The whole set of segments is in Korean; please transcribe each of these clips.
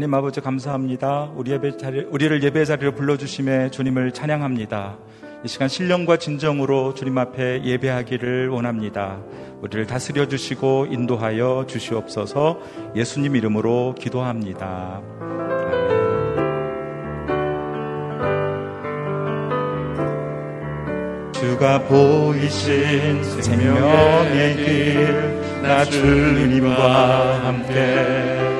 하나님 아버지 감사합니다. 우리 예배 자리, 우리를 예배 자리로 불러주심에 주님을 찬양합니다. 이 시간 신령과 진정으로 주님 앞에 예배하기를 원합니다. 우리를 다스려 주시고 인도하여 주시옵소서 예수님 이름으로 기도합니다. 주가 보이신 생명의 길 나 주님과 함께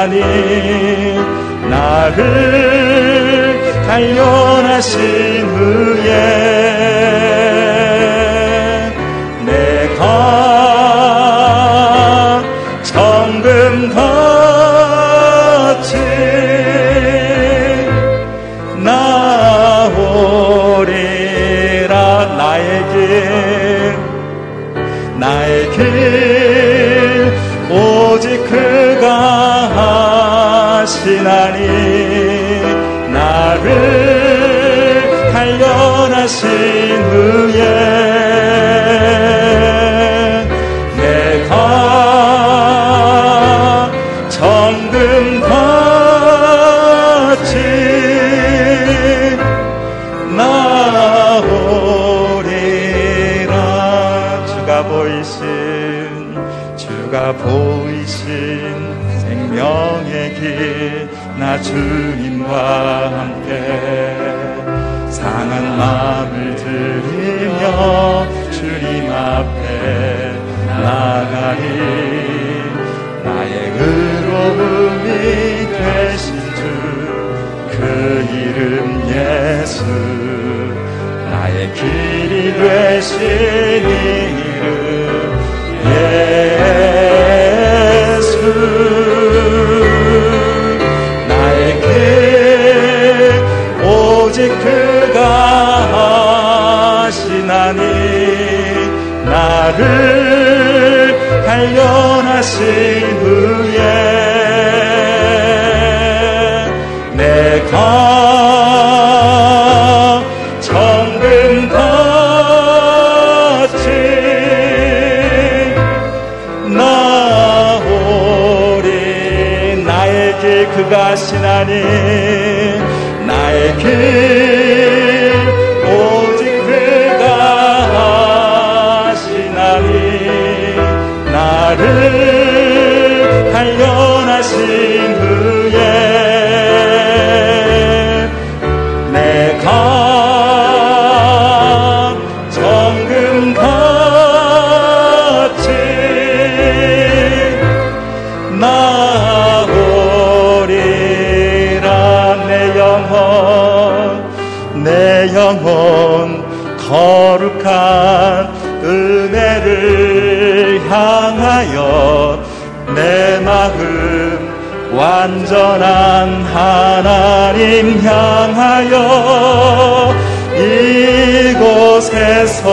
하시나니 나를 단련하신 후에 보이신 주가 보이신 생명의 길 나 주님과 함께 상한 마음을 들이며 주님 앞에 나가리. 나의 의로움이 되신 주 그 이름 예수 길이 되신 이름 예수. 길 오직 그가 하시나니 나를 단련하신 후 길 그가 하시나니 나의 길 완전한 하나님 향하여 이곳에서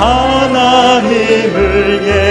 하나님을 예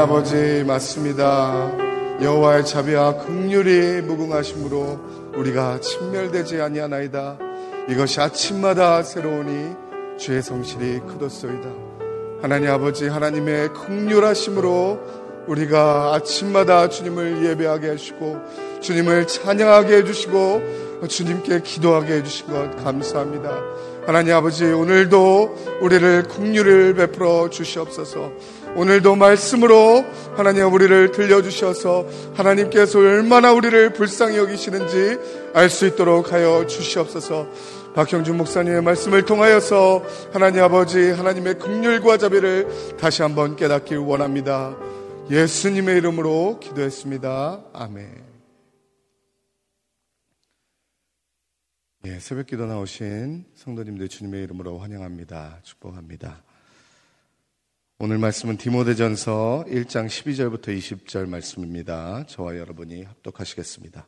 아버지 맞습니다. 여호와의 자비와 극률이 무궁하심으로 우리가 침멸되지 아니하나이다. 이것이 아침마다 새로우니 주의 성실이 크도소이다. 하나님 아버지 하나님의 극률하심으로 우리가 아침마다 주님을 예배하게 하시고 주님을 찬양하게 해주시고 주님께 기도하게 해주신 것 감사합니다. 하나님 아버지 오늘도 우리를 긍휼을 베풀어 주시옵소서. 오늘도 말씀으로 하나님 우리를 들려주셔서 하나님께서 얼마나 우리를 불쌍히 여기시는지 알 수 있도록 하여 주시옵소서. 박형준 목사님의 말씀을 통하여서 하나님 아버지 하나님의 긍휼과 자비를 다시 한번 깨닫길 원합니다. 예수님의 이름으로 기도했습니다. 아멘. 예, 새벽 기도 나오신 성도님들 주님의 이름으로 환영합니다. 축복합니다. 오늘 말씀은 디모데전서 1장 12절부터 20절 말씀입니다. 저와 여러분이 합독하시겠습니다.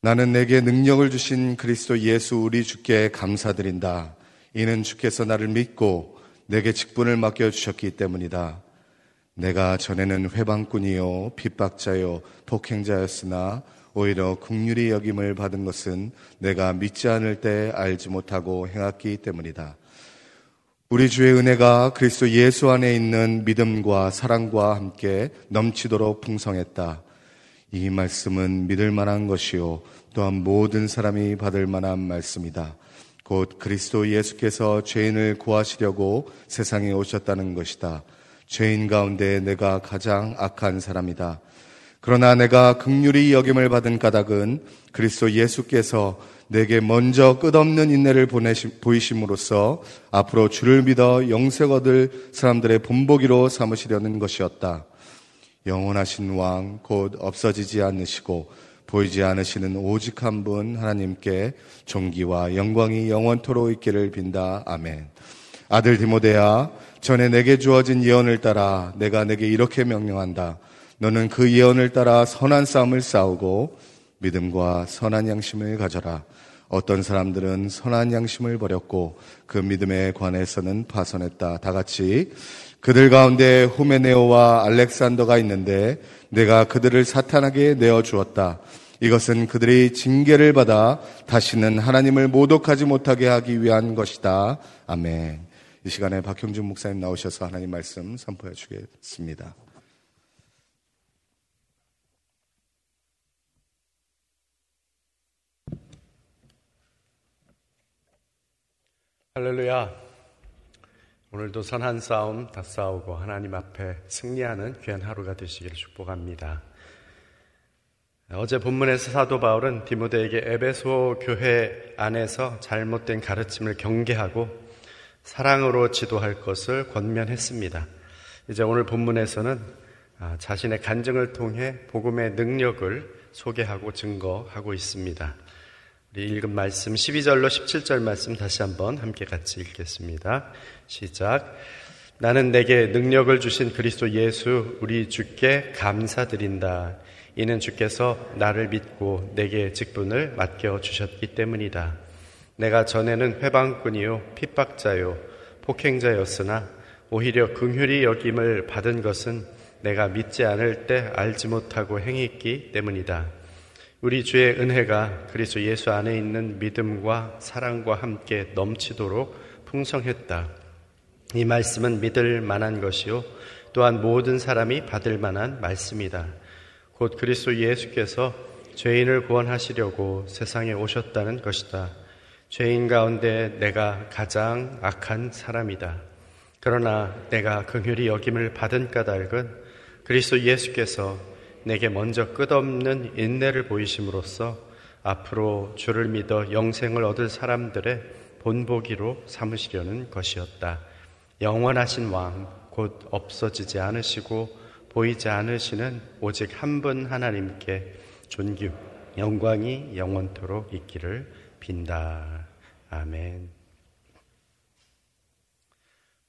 나는 내게 능력을 주신 그리스도 예수 우리 주께 감사드린다. 이는 주께서 나를 믿고 내게 직분을 맡겨 주셨기 때문이다. 내가 전에는 회방꾼이요 핍박자요 독행자였으나 오히려 국률이 여김을 받은 것은 내가 믿지 않을 때 알지 못하고 행했기 때문이다. 우리 주의 은혜가 그리스도 예수 안에 있는 믿음과 사랑과 함께 넘치도록 풍성했다. 이 말씀은 믿을 만한 것이요. 또한 모든 사람이 받을 만한 말씀이다. 곧 그리스도 예수께서 죄인을 구하시려고 세상에 오셨다는 것이다. 죄인 가운데 내가 가장 악한 사람이다. 그러나 내가 극률이 여김을 받은 까닭은 그리스도 예수께서 내게 먼저 끝없는 인내를 보이심으로써 앞으로 주를 믿어 영생 얻을 사람들의 본보기로 삼으시려는 것이었다. 영원하신 왕, 곧 없어지지 않으시고 보이지 않으시는 오직 한 분 하나님께 존귀와 영광이 영원토록 있기를 빈다. 아멘. 아들 디모데야, 전에 내게 주어진 예언을 따라 내가 내게 이렇게 명령한다. 너는 그 예언을 따라 선한 싸움을 싸우고 믿음과 선한 양심을 가져라. 어떤 사람들은 선한 양심을 버렸고 그 믿음에 관해서는 파손했다. 다 같이 그들 가운데 후메네오와 알렉산더가 있는데 내가 그들을 사탄에게 내어 주었다. 이것은 그들이 징계를 받아 다시는 하나님을 모독하지 못하게 하기 위한 것이다. 아멘. 이 시간에 박형준 목사님 나오셔서 하나님 말씀 선포해 주겠습니다. 할렐루야. 오늘도 선한 싸움 다 싸우고 하나님 앞에 승리하는 귀한 하루가 되시기를 축복합니다. 어제 본문에서 사도 바울은 디모데에게 에베소 교회 안에서 잘못된 가르침을 경계하고 사랑으로 지도할 것을 권면했습니다. 이제 오늘 본문에서는 아, 자신의 간증을 통해 복음의 능력을 소개하고 증거하고 있습니다. 우리 읽은 말씀 12절로 17절 말씀 다시 한번 함께 같이 읽겠습니다. 시작. 나는 내게 능력을 주신 그리스도 예수 우리 주께 감사드린다. 이는 주께서 나를 믿고 내게 직분을 맡겨 주셨기 때문이다. 내가 전에는 회방꾼이요 핍박자요 폭행자였으나 오히려 긍휼히 여김을 받은 것은 내가 믿지 않을 때 알지 못하고 행했기 때문이다. 우리 주의 은혜가 그리스도 예수 안에 있는 믿음과 사랑과 함께 넘치도록 풍성했다. 이 말씀은 믿을 만한 것이요 또한 모든 사람이 받을 만한 말씀이다. 곧 그리스도 예수께서 죄인을 구원하시려고 세상에 오셨다는 것이다. 죄인 가운데 내가 가장 악한 사람이다. 그러나 내가 긍휼히 여김을 받은 까닭은 그리스도 예수께서 내게 먼저 끝없는 인내를 보이심으로써 앞으로 주를 믿어 영생을 얻을 사람들의 본보기로 삼으시려는 것이었다. 영원하신 왕, 곧 없어지지 않으시고 보이지 않으시는 오직 한 분 하나님께 존귀, 영광이 영원토록 있기를 빈다. 아멘.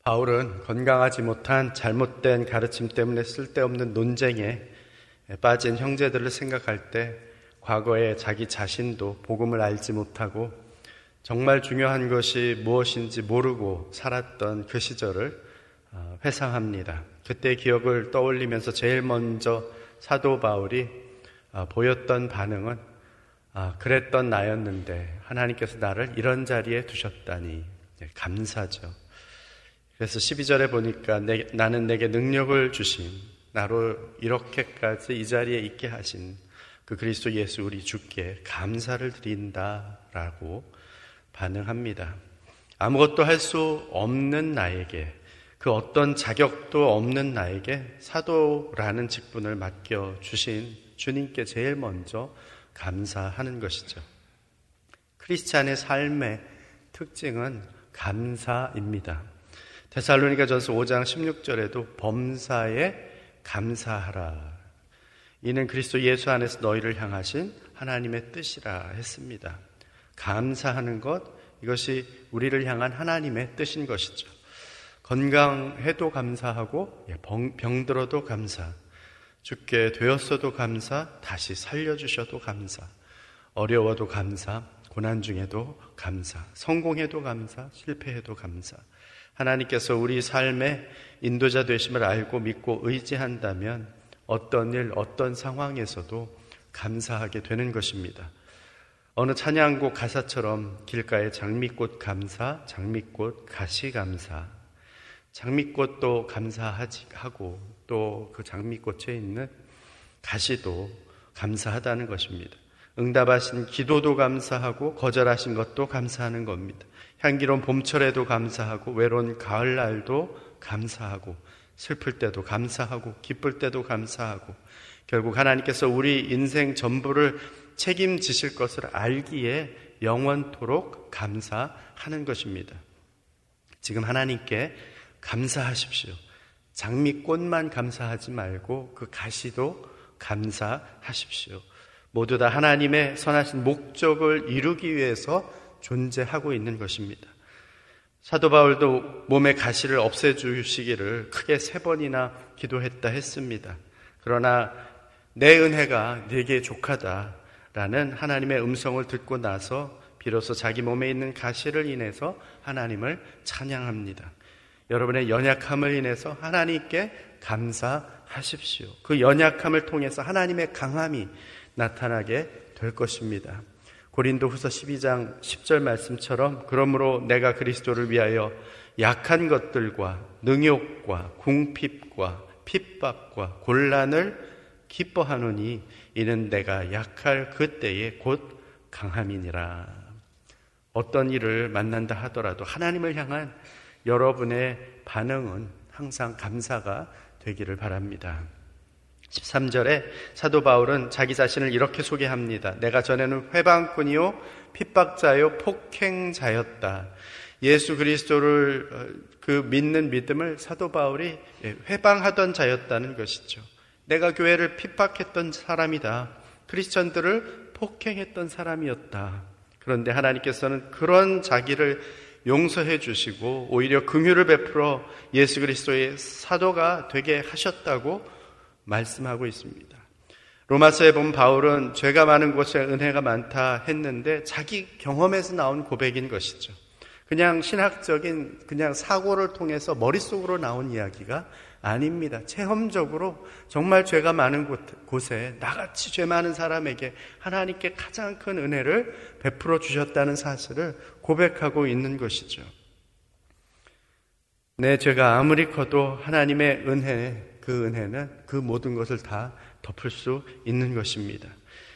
바울은 건강하지 못한 잘못된 가르침 때문에 쓸데없는 논쟁에 빠진 형제들을 생각할 때 과거에 자기 자신도 복음을 알지 못하고 정말 중요한 것이 무엇인지 모르고 살았던 그 시절을 어, 회상합니다. 그때 기억을 떠올리면서 제일 먼저 사도 바울이 어, 보였던 반응은 아, 그랬던 나였는데 하나님께서 나를 이런 자리에 두셨다니 네, 감사죠. 그래서 12절에 보니까 내, 나는 내게 능력을 주신 나로 이렇게까지 이 자리에 있게 하신 그 그리스도 예수 우리 주께 감사를 드린다라고 반응합니다. 아무것도 할 수 없는 나에게 그 어떤 자격도 없는 나에게 사도라는 직분을 맡겨 주신 주님께 제일 먼저 감사하는 것이죠. 크리스찬의 삶의 특징은 감사입니다. 데살로니가 전서 5장 16절에도 범사에 감사하라. 이는 그리스도 예수 안에서 너희를 향하신 하나님의 뜻이라 했습니다. 감사하는 것, 이것이 우리를 향한 하나님의 뜻인 것이죠. 건강해도 감사하고, 예, 병들어도 감사, 죽게 되었어도 감사, 다시 살려주셔도 감사, 어려워도 감사, 고난 중에도 감사, 성공해도 감사, 실패해도 감사. 하나님께서 우리 삶의 인도자 되심을 알고 믿고 의지한다면 어떤 일, 어떤 상황에서도 감사하게 되는 것입니다. 어느 찬양곡 가사처럼 길가에 장미꽃 감사, 장미꽃 가시 감사. 장미꽃도 감사하지 하고 또 그 장미꽃에 있는 가시도 감사하다는 것입니다. 응답하신 기도도 감사하고 거절하신 것도 감사하는 겁니다. 향기로운 봄철에도 감사하고 외로운 가을날도 감사하고 슬플 때도 감사하고 기쁠 때도 감사하고 결국 하나님께서 우리 인생 전부를 책임지실 것을 알기에 영원토록 감사하는 것입니다. 지금 하나님께 감사하십시오. 장미꽃만 감사하지 말고 그 가시도 감사하십시오. 모두 다 하나님의 선하신 목적을 이루기 위해서 존재하고 있는 것입니다. 사도 바울도 몸의 가시를 없애주시기를 크게 세 번이나 기도했다 했습니다. 그러나 내 은혜가 내게 족하다라는 하나님의 음성을 듣고 나서 비로소 자기 몸에 있는 가시를 인해서 하나님을 찬양합니다. 여러분의 연약함을 인해서 하나님께 감사하십시오. 그 연약함을 통해서 하나님의 강함이 나타나게 될 것입니다. 고린도 후서 12장 10절 말씀처럼 그러므로 내가 그리스도를 위하여 약한 것들과 능욕과 궁핍과 핍박과 곤란을 기뻐하노니 이는 내가 약할 그때에 곧 강함이니라. 어떤 일을 만난다 하더라도 하나님을 향한 여러분의 반응은 항상 감사가 되기를 바랍니다. 13절에 사도 바울은 자기 자신을 이렇게 소개합니다. 내가 전에는 회방꾼이요, 핍박자요, 폭행자였다. 예수 그리스도를 어, 그 믿는 믿음을 사도 바울이 예, 회방하던 자였다는 것이죠. 내가 교회를 핍박했던 사람이다. 크리스천들을 폭행했던 사람이었다. 그런데 하나님께서는 그런 자기를 용서해 주시고 오히려 긍휼을 베풀어 예수 그리스도의 사도가 되게 하셨다고 말씀하고 있습니다. 로마서에 본 바울은 죄가 많은 곳에 은혜가 많다 했는데 자기 경험에서 나온 고백인 것이죠. 그냥 신학적인 그냥 사고를 통해서 머릿속으로 나온 이야기가 아닙니다. 체험적으로 정말 죄가 많은 곳, 에 나같이 죄 많은 사람에게 하나님께 가장 큰 은혜를 베풀어 주셨다는 사실을 고백하고 있는 것이죠. 내 죄가 아무리 커도 하나님의 은혜, 그 은혜는 그 모든 것을 다 덮을 수 있는 것입니다.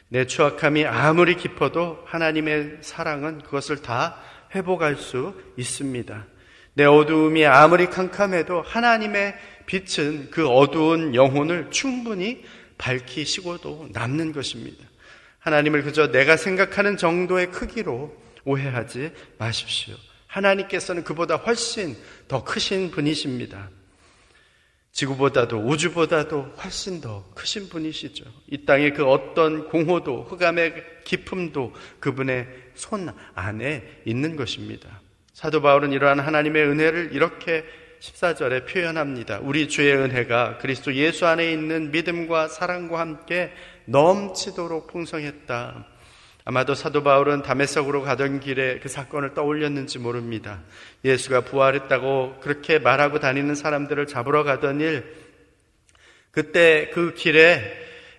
내 추악함이 아무리 깊어도 하나님의 사랑은 그것을 다 회복할 수 있습니다. 내 어두움이 아무리 캄캄해도 하나님의 빛은 그 어두운 영혼을 충분히 밝히시고도 남는 것입니다. 하나님을 그저 내가 생각하는 정도의 크기로 오해하지 마십시오. 하나님께서는 그보다 훨씬 더 크신 분이십니다. 지구보다도 우주보다도 훨씬 더 크신 분이시죠. 이 땅의 그 어떤 공허도 흑암의 깊음도 그분의 손 안에 있는 것입니다. 사도 바울은 이러한 하나님의 은혜를 이렇게 14절에 표현합니다. 우리 주의 은혜가 그리스도 예수 안에 있는 믿음과 사랑과 함께 넘치도록 풍성했다. 아마도 사도 바울은 담에석으로 가던 길에 그 사건을 떠올렸는지 모릅니다. 예수가 부활했다고 그렇게 말하고 다니는 사람들을 잡으러 가던 일, 그때 그 길에,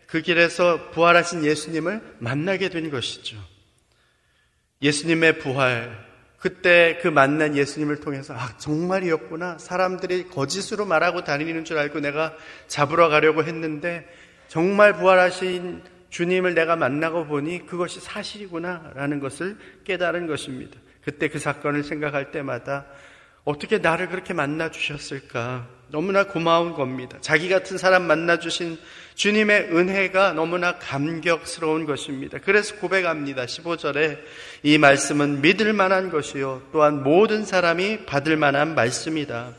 그 길에서 부활하신 예수님을 만나게 된 것이죠. 예수님의 부활, 그때 그 만난 예수님을 통해서 아 정말이었구나 사람들이 거짓으로 말하고 다니는 줄 알고 내가 잡으러 가려고 했는데 정말 부활하신 주님을 내가 만나고 보니 그것이 사실이구나라는 것을 깨달은 것입니다. 그때 그 사건을 생각할 때마다 어떻게 나를 그렇게 만나 주셨을까? 너무나 고마운 겁니다. 자기 같은 사람 만나 주신 주님의 은혜가 너무나 감격스러운 것입니다. 그래서 고백합니다. 15절에 이 말씀은 믿을 만한 것이요. 또한 모든 사람이 받을 만한 말씀이다.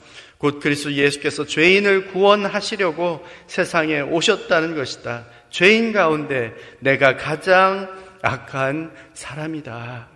곧 그리스도 예수께서 죄인을 구원하시려고 세상에 오셨다는 것이다. 죄인 가운데 내가 가장 악한 사람이다.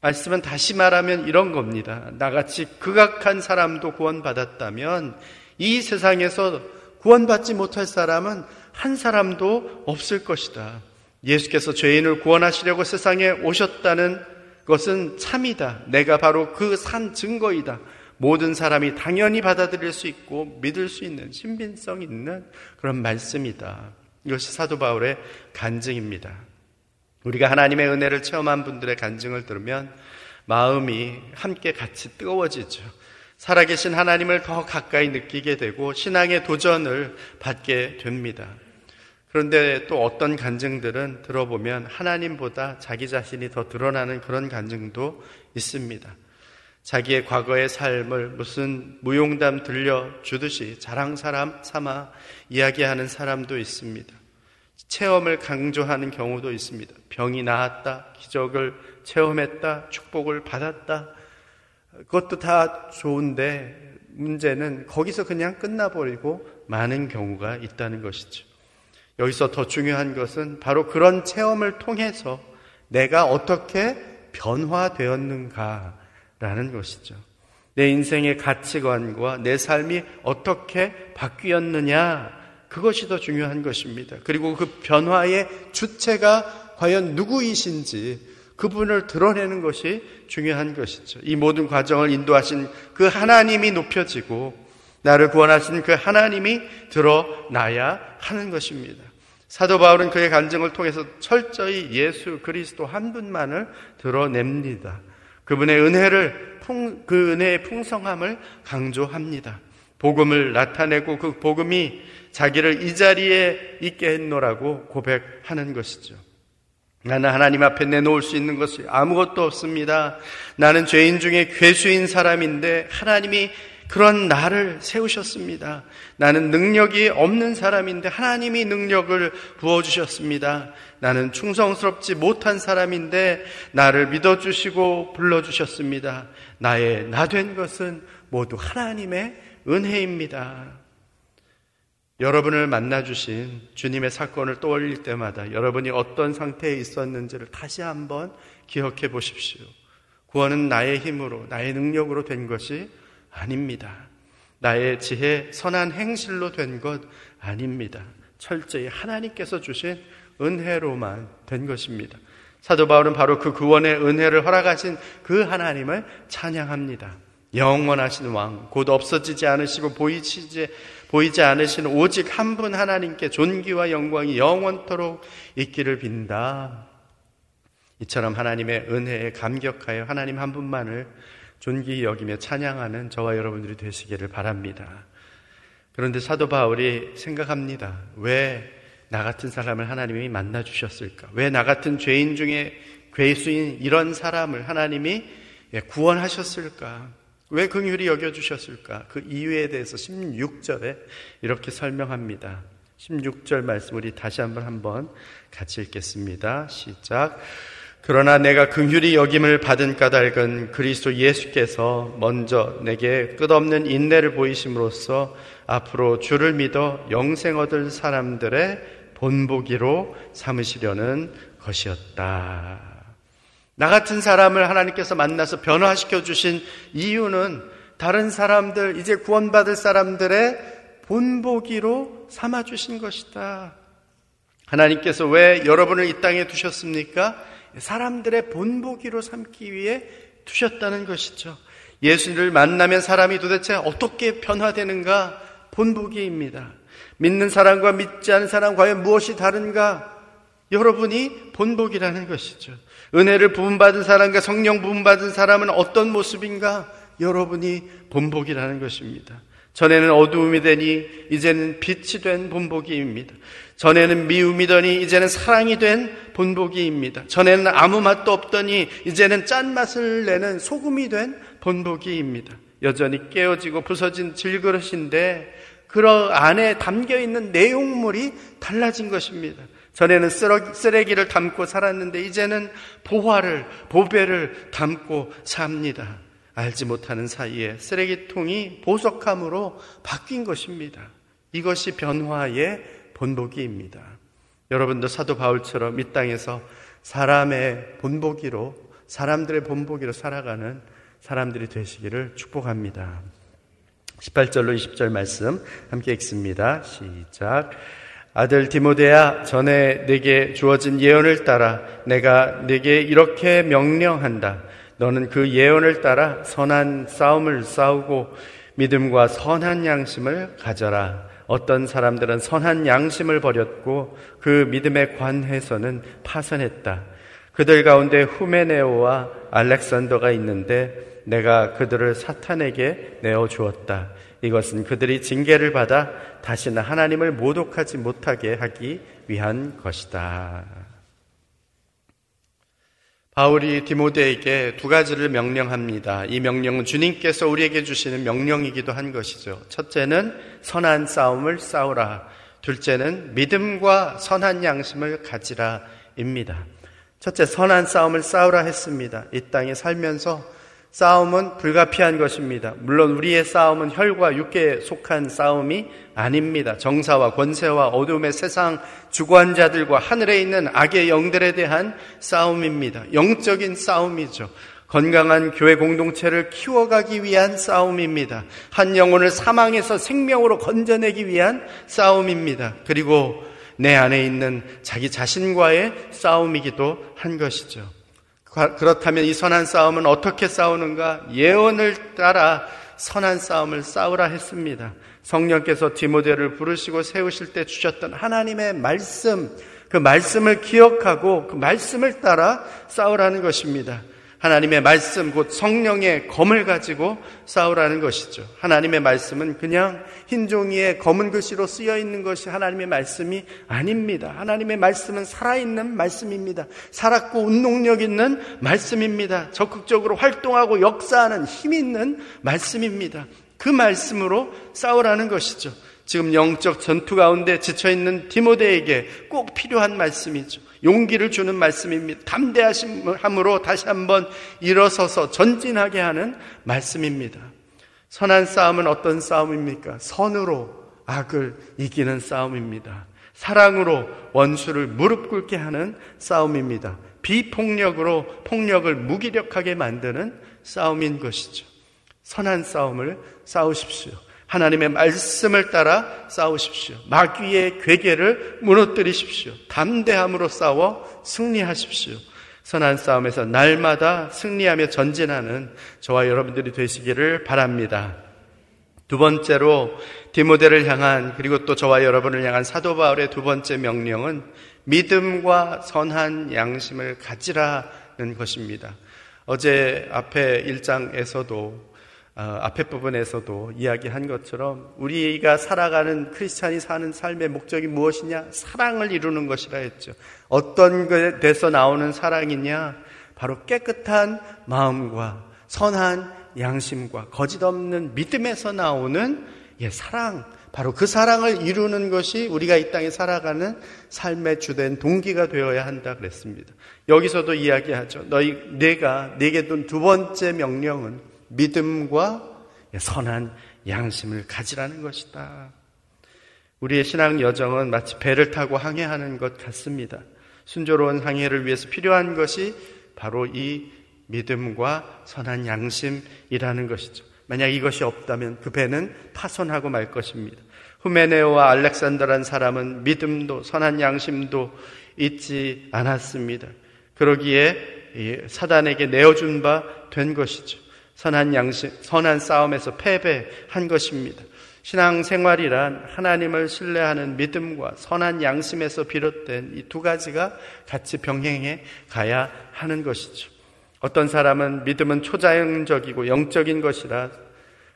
말씀은 다시 말하면 이런 겁니다. 나같이 극악한 사람도 구원받았다면 이 세상에서 구원받지 못할 사람은 한 사람도 없을 것이다. 예수께서 죄인을 구원하시려고 세상에 오셨다는 것은 참이다. 내가 바로 그 산 증거이다. 모든 사람이 당연히 받아들일 수 있고 믿을 수 있는 신빙성 있는 그런 말씀이다. 이것이 사도 바울의 간증입니다. 우리가 하나님의 은혜를 체험한 분들의 간증을 들으면 마음이 함께 같이 뜨거워지죠. 살아계신 하나님을 더 가까이 느끼게 되고 신앙의 도전을 받게 됩니다. 그런데 또 어떤 간증들은 들어보면 하나님보다 자기 자신이 더 드러나는 그런 간증도 있습니다. 자기의 과거의 삶을 무슨 무용담 들려주듯이 자랑 사람 삼아 이야기하는 사람도 있습니다. 체험을 강조하는 경우도 있습니다. 병이 나았다, 기적을 체험했다, 축복을 받았다, 그것도 다 좋은데 문제는 거기서 그냥 끝나버리고 많은 경우가 있다는 것이죠. 여기서 더 중요한 것은 바로 그런 체험을 통해서 내가 어떻게 변화되었는가 라는 것이죠. 내 인생의 가치관과 내 삶이 어떻게 바뀌었느냐, 그것이 더 중요한 것입니다. 그리고 그 변화의 주체가 과연 누구이신지 그분을 드러내는 것이 중요한 것이죠. 이 모든 과정을 인도하신 그 하나님이 높여지고 나를 구원하신 그 하나님이 드러나야 하는 것입니다. 사도 바울은 그의 간증을 통해서 철저히 예수 그리스도 한 분만을 드러냅니다. 그분의 은혜를 풍, 그 은혜의 풍성함을 강조합니다. 복음을 나타내고 그 복음이 자기를 이 자리에 있게 했노라고 고백하는 것이죠. 나는 하나님 앞에 내놓을 수 있는 것이 아무것도 없습니다. 나는 죄인 중에 괴수인 사람인데 하나님이 그런 나를 세우셨습니다. 나는 능력이 없는 사람인데 하나님이 능력을 부어주셨습니다. 나는 충성스럽지 못한 사람인데 나를 믿어주시고 불러주셨습니다. 나의 나 된 것은 모두 하나님의 은혜입니다. 여러분을 만나주신 주님의 사건을 떠올릴 때마다 여러분이 어떤 상태에 있었는지를 다시 한번 기억해 보십시오. 구원은 나의 힘으로, 나의 능력으로 된 것이 아닙니다. 나의 지혜, 선한 행실로 된 것 아닙니다. 철저히 하나님께서 주신 은혜로만 된 것입니다. 사도 바울은 바로 그 구원의 은혜를 허락하신 그 하나님을 찬양합니다. 영원하신 왕, 곧 없어지지 않으시고 보이지, 보이지 않으신 오직 한 분 하나님께 존귀와 영광이 영원토록 있기를 빈다. 이처럼 하나님의 은혜에 감격하여 하나님 한 분만을 존귀히 여기며 찬양하는 저와 여러분들이 되시기를 바랍니다. 그런데 사도 바울이 생각합니다. 왜 나 같은 사람을 하나님이 만나 주셨을까? 왜 나 같은 죄인 중에 괴수인 이런 사람을 하나님이 구원하셨을까? 왜 긍휼히 여겨 주셨을까? 그 이유에 대해서 16절에 이렇게 설명합니다. 16절 말씀 우리 다시 한번 한번 같이 읽겠습니다. 시작. 그러나 내가 긍휼히 여김을 받은 까닭은 그리스도 예수께서 먼저 내게 끝없는 인내를 보이심으로써 앞으로 주를 믿어 영생 얻을 사람들의 본보기로 삼으시려는 것이었다. 나 같은 사람을 하나님께서 만나서 변화시켜 주신 이유는 다른 사람들, 이제 구원받을 사람들의 본보기로 삼아 주신 것이다. 하나님께서 왜 여러분을 이 땅에 두셨습니까? 사람들의 본보기로 삼기 위해 두셨다는 것이죠. 예수를 만나면 사람이 도대체 어떻게 변화되는가 본보기입니다. 믿는 사람과 믿지 않은 사람 과연 무엇이 다른가? 여러분이 본보기라는 것이죠. 은혜를 부음받은 사람과 성령 부음받은 사람은 어떤 모습인가? 여러분이 본보기라는 것입니다. 전에는 어두움이 되니 이제는 빛이 된 본보기입니다. 전에는 미움이더니 이제는 사랑이 된 본보기입니다. 전에는 아무 맛도 없더니 이제는 짠맛을 내는 소금이 된 본보기입니다. 여전히 깨어지고 부서진 질그릇인데 그 안에 담겨 있는 내용물이 달라진 것입니다. 전에는 쓰레기를 담고 살았는데 이제는 보화를, 보배를 담고 삽니다. 알지 못하는 사이에 쓰레기통이 보석함으로 바뀐 것입니다. 이것이 변화의 본보기입니다. 여러분도 사도 바울처럼 이 땅에서 사람의 본보기로 사람들의 본보기로 살아가는 사람들이 되시기를 축복합니다. 18절로 20절 말씀 함께 읽습니다. 시작. 아들 디모데야 전에 내게 주어진 예언을 따라 내가 내게 이렇게 명령한다. 너는 그 예언을 따라 선한 싸움을 싸우고 믿음과 선한 양심을 가져라. 어떤 사람들은 선한 양심을 버렸고 그 믿음에 관해서는 파선했다. 그들 가운데 후메네오와 알렉산더가 있는데 내가 그들을 사탄에게 내어 주었다. 이것은 그들이 징계를 받아 다시는 하나님을 모독하지 못하게 하기 위한 것이다. 바울이 디모데에게 두 가지를 명령합니다. 이 명령은 주님께서 우리에게 주시는 명령이기도 한 것이죠. 첫째는 선한 싸움을 싸우라. 둘째는 믿음과 선한 양심을 가지라입니다. 첫째, 선한 싸움을 싸우라 했습니다. 이 땅에 살면서 싸움은 불가피한 것입니다. 물론 우리의 싸움은 혈과 육계에 속한 싸움이 아닙니다. 정사와 권세와 어둠의 세상 주관자들과 하늘에 있는 악의 영들에 대한 싸움입니다. 영적인 싸움이죠. 건강한 교회 공동체를 키워가기 위한 싸움입니다. 한 영혼을 사망에서 생명으로 건져내기 위한 싸움입니다. 그리고 내 안에 있는 자기 자신과의 싸움이기도 한 것이죠. 그렇다면 이 선한 싸움은 어떻게 싸우는가? 예언을 따라 선한 싸움을 싸우라 했습니다. 성령께서 디모데를 부르시고 세우실 때 주셨던 하나님의 말씀, 그 말씀을 기억하고 그 말씀을 따라 싸우라는 것입니다. 하나님의 말씀, 곧 성령의 검을 가지고 싸우라는 것이죠. 하나님의 말씀은 그냥 흰 종이에 검은 글씨로 쓰여 있는 것이 하나님의 말씀이 아닙니다. 하나님의 말씀은 살아있는 말씀입니다. 살았고 운동력 있는 말씀입니다. 적극적으로 활동하고 역사하는 힘 있는 말씀입니다. 그 말씀으로 싸우라는 것이죠. 지금 영적 전투 가운데 지쳐있는 디모데에게 꼭 필요한 말씀이죠. 용기를 주는 말씀입니다. 담대하심으로 다시 한번 일어서서 전진하게 하는 말씀입니다. 선한 싸움은 어떤 싸움입니까? 선으로 악을 이기는 싸움입니다. 사랑으로 원수를 무릎 꿇게 하는 싸움입니다. 비폭력으로 폭력을 무기력하게 만드는 싸움인 것이죠. 선한 싸움을 싸우십시오. 하나님의 말씀을 따라 싸우십시오. 마귀의 괴계를 무너뜨리십시오. 담대함으로 싸워 승리하십시오. 선한 싸움에서 날마다 승리하며 전진하는 저와 여러분들이 되시기를 바랍니다. 두 번째로 디모데를 향한 그리고 또 저와 여러분을 향한 사도 바울의 두 번째 명령은 믿음과 선한 양심을 가지라는 것입니다. 어제 앞에 1장에서도 어, 앞에 부분에서도 이야기한 것처럼 우리가 살아가는 크리스찬이 사는 삶의 목적이 무엇이냐? 사랑을 이루는 것이라 했죠. 어떤 것에서 나오는 사랑이냐? 바로 깨끗한 마음과 선한 양심과 거짓 없는 믿음에서 나오는 예, 사랑, 바로 그 사랑을 이루는 것이 우리가 이 땅에 살아가는 삶의 주된 동기가 되어야 한다 그랬습니다. 여기서도 이야기하죠. 너희 내가 내게 둔 두 번째 명령은 믿음과 선한 양심을 가지라는 것이다. 우리의 신앙 여정은 마치 배를 타고 항해하는 것 같습니다. 순조로운 항해를 위해서 필요한 것이 바로 이 믿음과 선한 양심이라는 것이죠. 만약 이것이 없다면 그 배는 파손하고 말 것입니다. 후메네오와 알렉산더란 사람은 믿음도 선한 양심도 잊지 않았습니다. 그러기에 사단에게 내어준 바 된 것이죠. 선한 양심, 선한 싸움에서 패배한 것입니다. 신앙 생활이란 하나님을 신뢰하는 믿음과 선한 양심에서 비롯된 이 두 가지가 같이 병행해 가야 하는 것이죠. 어떤 사람은 믿음은 초자연적이고 영적인 것이라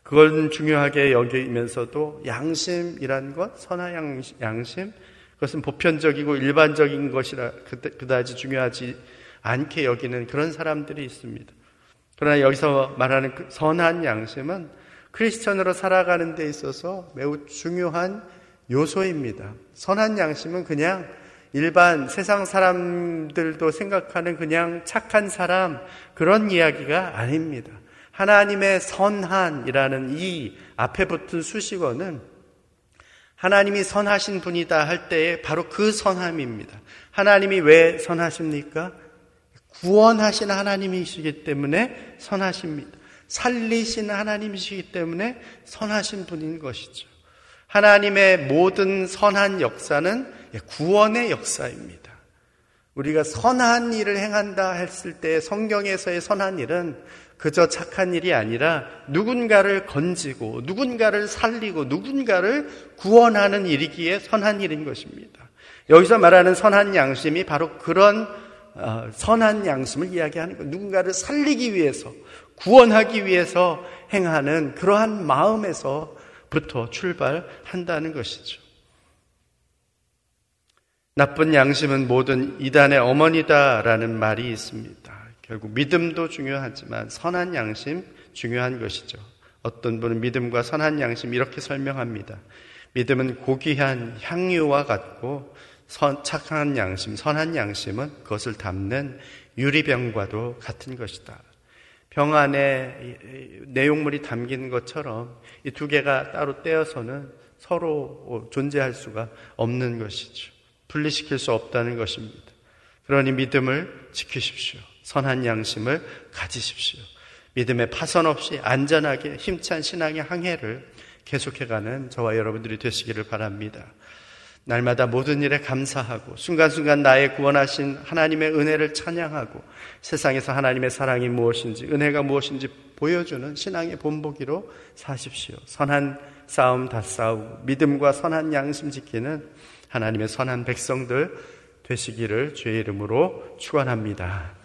그건 중요하게 여기면서도 양심이란 것, 선한 양심, 그것은 보편적이고 일반적인 것이라 그다지 중요하지 않게 여기는 그런 사람들이 있습니다. 그러나 여기서 말하는 그 선한 양심은 크리스천으로 살아가는 데 있어서 매우 중요한 요소입니다. 선한 양심은 그냥 일반 세상 사람들도 생각하는 그냥 착한 사람 그런 이야기가 아닙니다. 하나님의 선한이라는 이 앞에 붙은 수식어는 하나님이 선하신 분이다 할 때에 바로 그 선함입니다. 하나님이 왜 선하십니까? 구원하신 하나님이시기 때문에 선하십니다. 살리신 하나님이시기 때문에 선하신 분인 것이죠. 하나님의 모든 선한 역사는 구원의 역사입니다. 우리가 선한 일을 행한다 했을 때 성경에서의 선한 일은 그저 착한 일이 아니라 누군가를 건지고 누군가를 살리고 누군가를 구원하는 일이기에 선한 일인 것입니다. 여기서 말하는 선한 양심이 바로 그런 어, 선한 양심을 이야기하는 것. 누군가를 살리기 위해서, 구원하기 위해서 행하는 그러한 마음에서부터 출발한다는 것이죠. 나쁜 양심은 모든 이단의 어머니다라는 말이 있습니다. 결국 믿음도 중요하지만 선한 양심 중요한 것이죠. 어떤 분은 믿음과 선한 양심 이렇게 설명합니다. 믿음은 고귀한 향유와 같고 선, 착한 양심, 선한 양심은 그것을 담는 유리병과도 같은 것이다. 병 안에 내용물이 담긴 것처럼 이 두 개가 따로 떼어서는 서로 존재할 수가 없는 것이죠. 분리시킬 수 없다는 것입니다. 그러니 믿음을 지키십시오. 선한 양심을 가지십시오. 믿음의 파선 없이 안전하게 힘찬 신앙의 항해를 계속해가는 저와 여러분들이 되시기를 바랍니다. 날마다 모든 일에 감사하고 순간순간 나의 구원하신 하나님의 은혜를 찬양하고 세상에서 하나님의 사랑이 무엇인지 은혜가 무엇인지 보여주는 신앙의 본보기로 사십시오. 선한 싸움 다 싸우고 믿음과 선한 양심 지키는 하나님의 선한 백성들 되시기를 주의 이름으로 축원합니다.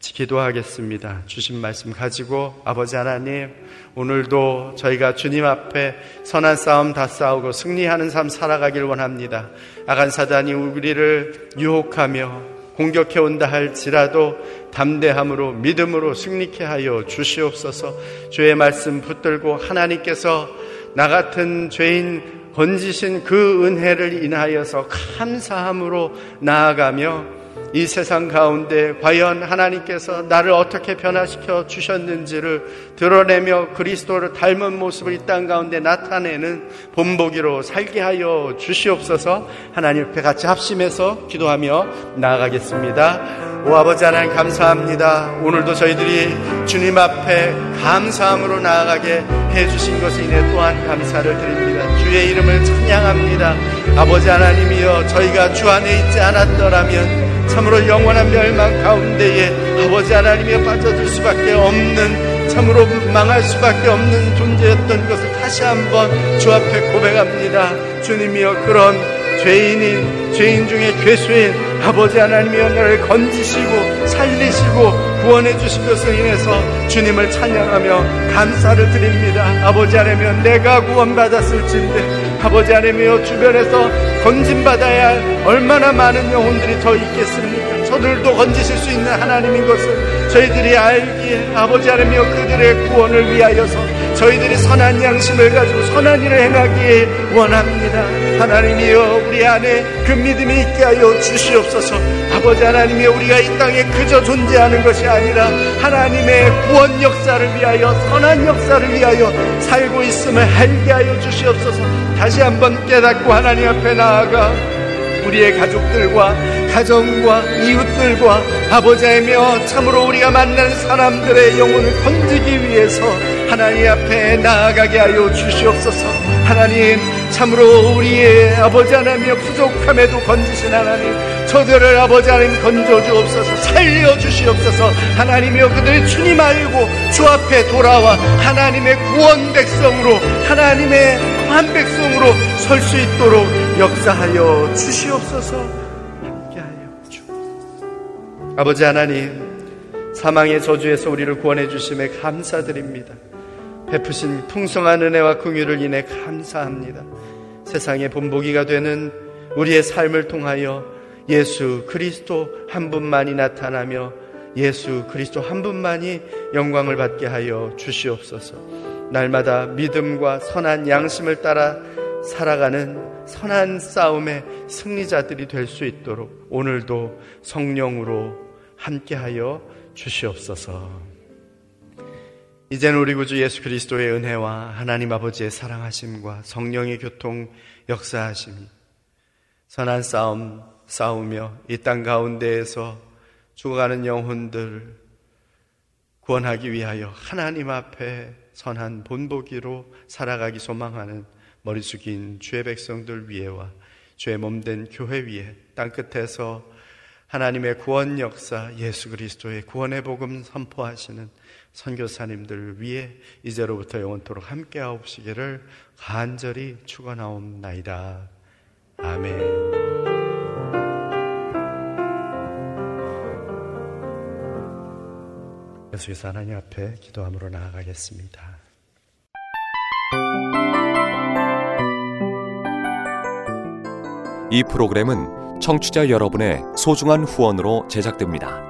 기도하겠습니다. 주신 말씀 가지고 아버지 하나님 오늘도 저희가 주님 앞에 선한 싸움 다 싸우고 승리하는 삶 살아가길 원합니다. 아간 사단이 우리를 유혹하며 공격해 온다 할지라도 담대함으로 믿음으로 승리케 하여 주시옵소서. 주의 말씀 붙들고 하나님께서 나 같은 죄인 건지신 그 은혜를 인하여서 감사함으로 나아가며 이 세상 가운데 과연 하나님께서 나를 어떻게 변화시켜 주셨는지를 드러내며 그리스도를 닮은 모습을 이 땅 가운데 나타내는 본보기로 살게 하여 주시옵소서 하나님 앞에 같이 합심해서 기도하며 나아가겠습니다. 오 아버지 하나님 감사합니다. 오늘도 저희들이 주님 앞에 감사함으로 나아가게 해주신 것에 인해 또한 감사를 드립니다. 주의 이름을 찬양합니다. 아버지 하나님이여 저희가 주 안에 있지 않았더라면 참으로 영원한 멸망 가운데에 아버지 하나님에 빠져들 수밖에 없는 참으로 망할 수밖에 없는 존재였던 것을 다시 한번 주 앞에 고백합니다. 주님이여 그런 죄인인 죄인 중에 괴수인 아버지 하나님이여 나를 건지시고 살리시고 구원해 주신 것을 인해서 주님을 찬양하며 감사를 드립니다. 아버지 하나님이여 내가 구원받았을진데 아버지 하나님이여 주변에서 건진받아야 할 얼마나 많은 영혼들이 더 있겠습니까? 저들도 건지실 수 있는 하나님인 것을 저희들이 알기에 아버지 하나님이여 그들의 구원을 위하여서 저희들이 선한 양심을 가지고 선한 일을 행하기에 원합니다. 하나님이여 우리 안에 그 믿음이 있게 하여 주시옵소서. 아버지 하나님이여 우리가 이 땅에 그저 존재하는 것이 아니라 하나님의 구원 역사를 위하여 선한 역사를 위하여 살고 있음을 알게 하여 주시옵소서. 다시 한번 깨닫고 하나님 앞에 나아가 우리의 가족들과 가정과 이웃들과 아버지이며 참으로 우리가 만나는 사람들의 영혼을 건지기 위해서 하나님 앞에 나아가게 하여 주시옵소서. 하나님 참으로 우리의 아버지 하나님의 부족함에도 건지신 하나님 저들을 아버지 하나님 건져 주옵소서. 살려 주시옵소서. 하나님이여 그들의 주님 알고 주 앞에 돌아와 하나님의 구원 백성으로 하나님의 한 백성으로 설 수 있도록 역사하여 주시옵소서. 함께하여 주옵소서. 아버지 하나님 사망의 저주에서 우리를 구원해 주심에 감사드립니다 베푸신 풍성한 은혜와 긍휼을 인해 감사합니다. 세상의 본보기가 되는 우리의 삶을 통하여 예수 그리스도 한 분만이 나타나며 예수 그리스도 한 분만이 영광을 받게 하여 주시옵소서. 날마다 믿음과 선한 양심을 따라 살아가는 선한 싸움의 승리자들이 될 수 있도록 오늘도 성령으로 함께하여 주시옵소서. 이제는 우리 구주 예수 그리스도의 은혜와 하나님 아버지의 사랑하심과 성령의 교통 역사하심이 선한 싸움 싸우며 이 땅 가운데에서 죽어가는 영혼들 구원하기 위하여 하나님 앞에 선한 본보기로 살아가기 소망하는 머리 숙인 주의 백성들 위에와 주의 몸된 교회 위에 땅끝에서 하나님의 구원 역사 예수 그리스도의 구원의 복음 선포하시는 선교사님들 위해 이제로부터 영원토록 함께하옵시기를 간절히 축원하옵나이다. 아멘. 예수께서 하나님 앞에 기도함으로 나아가겠습니다. 이 프로그램은 청취자 여러분의 소중한 후원으로 제작됩니다.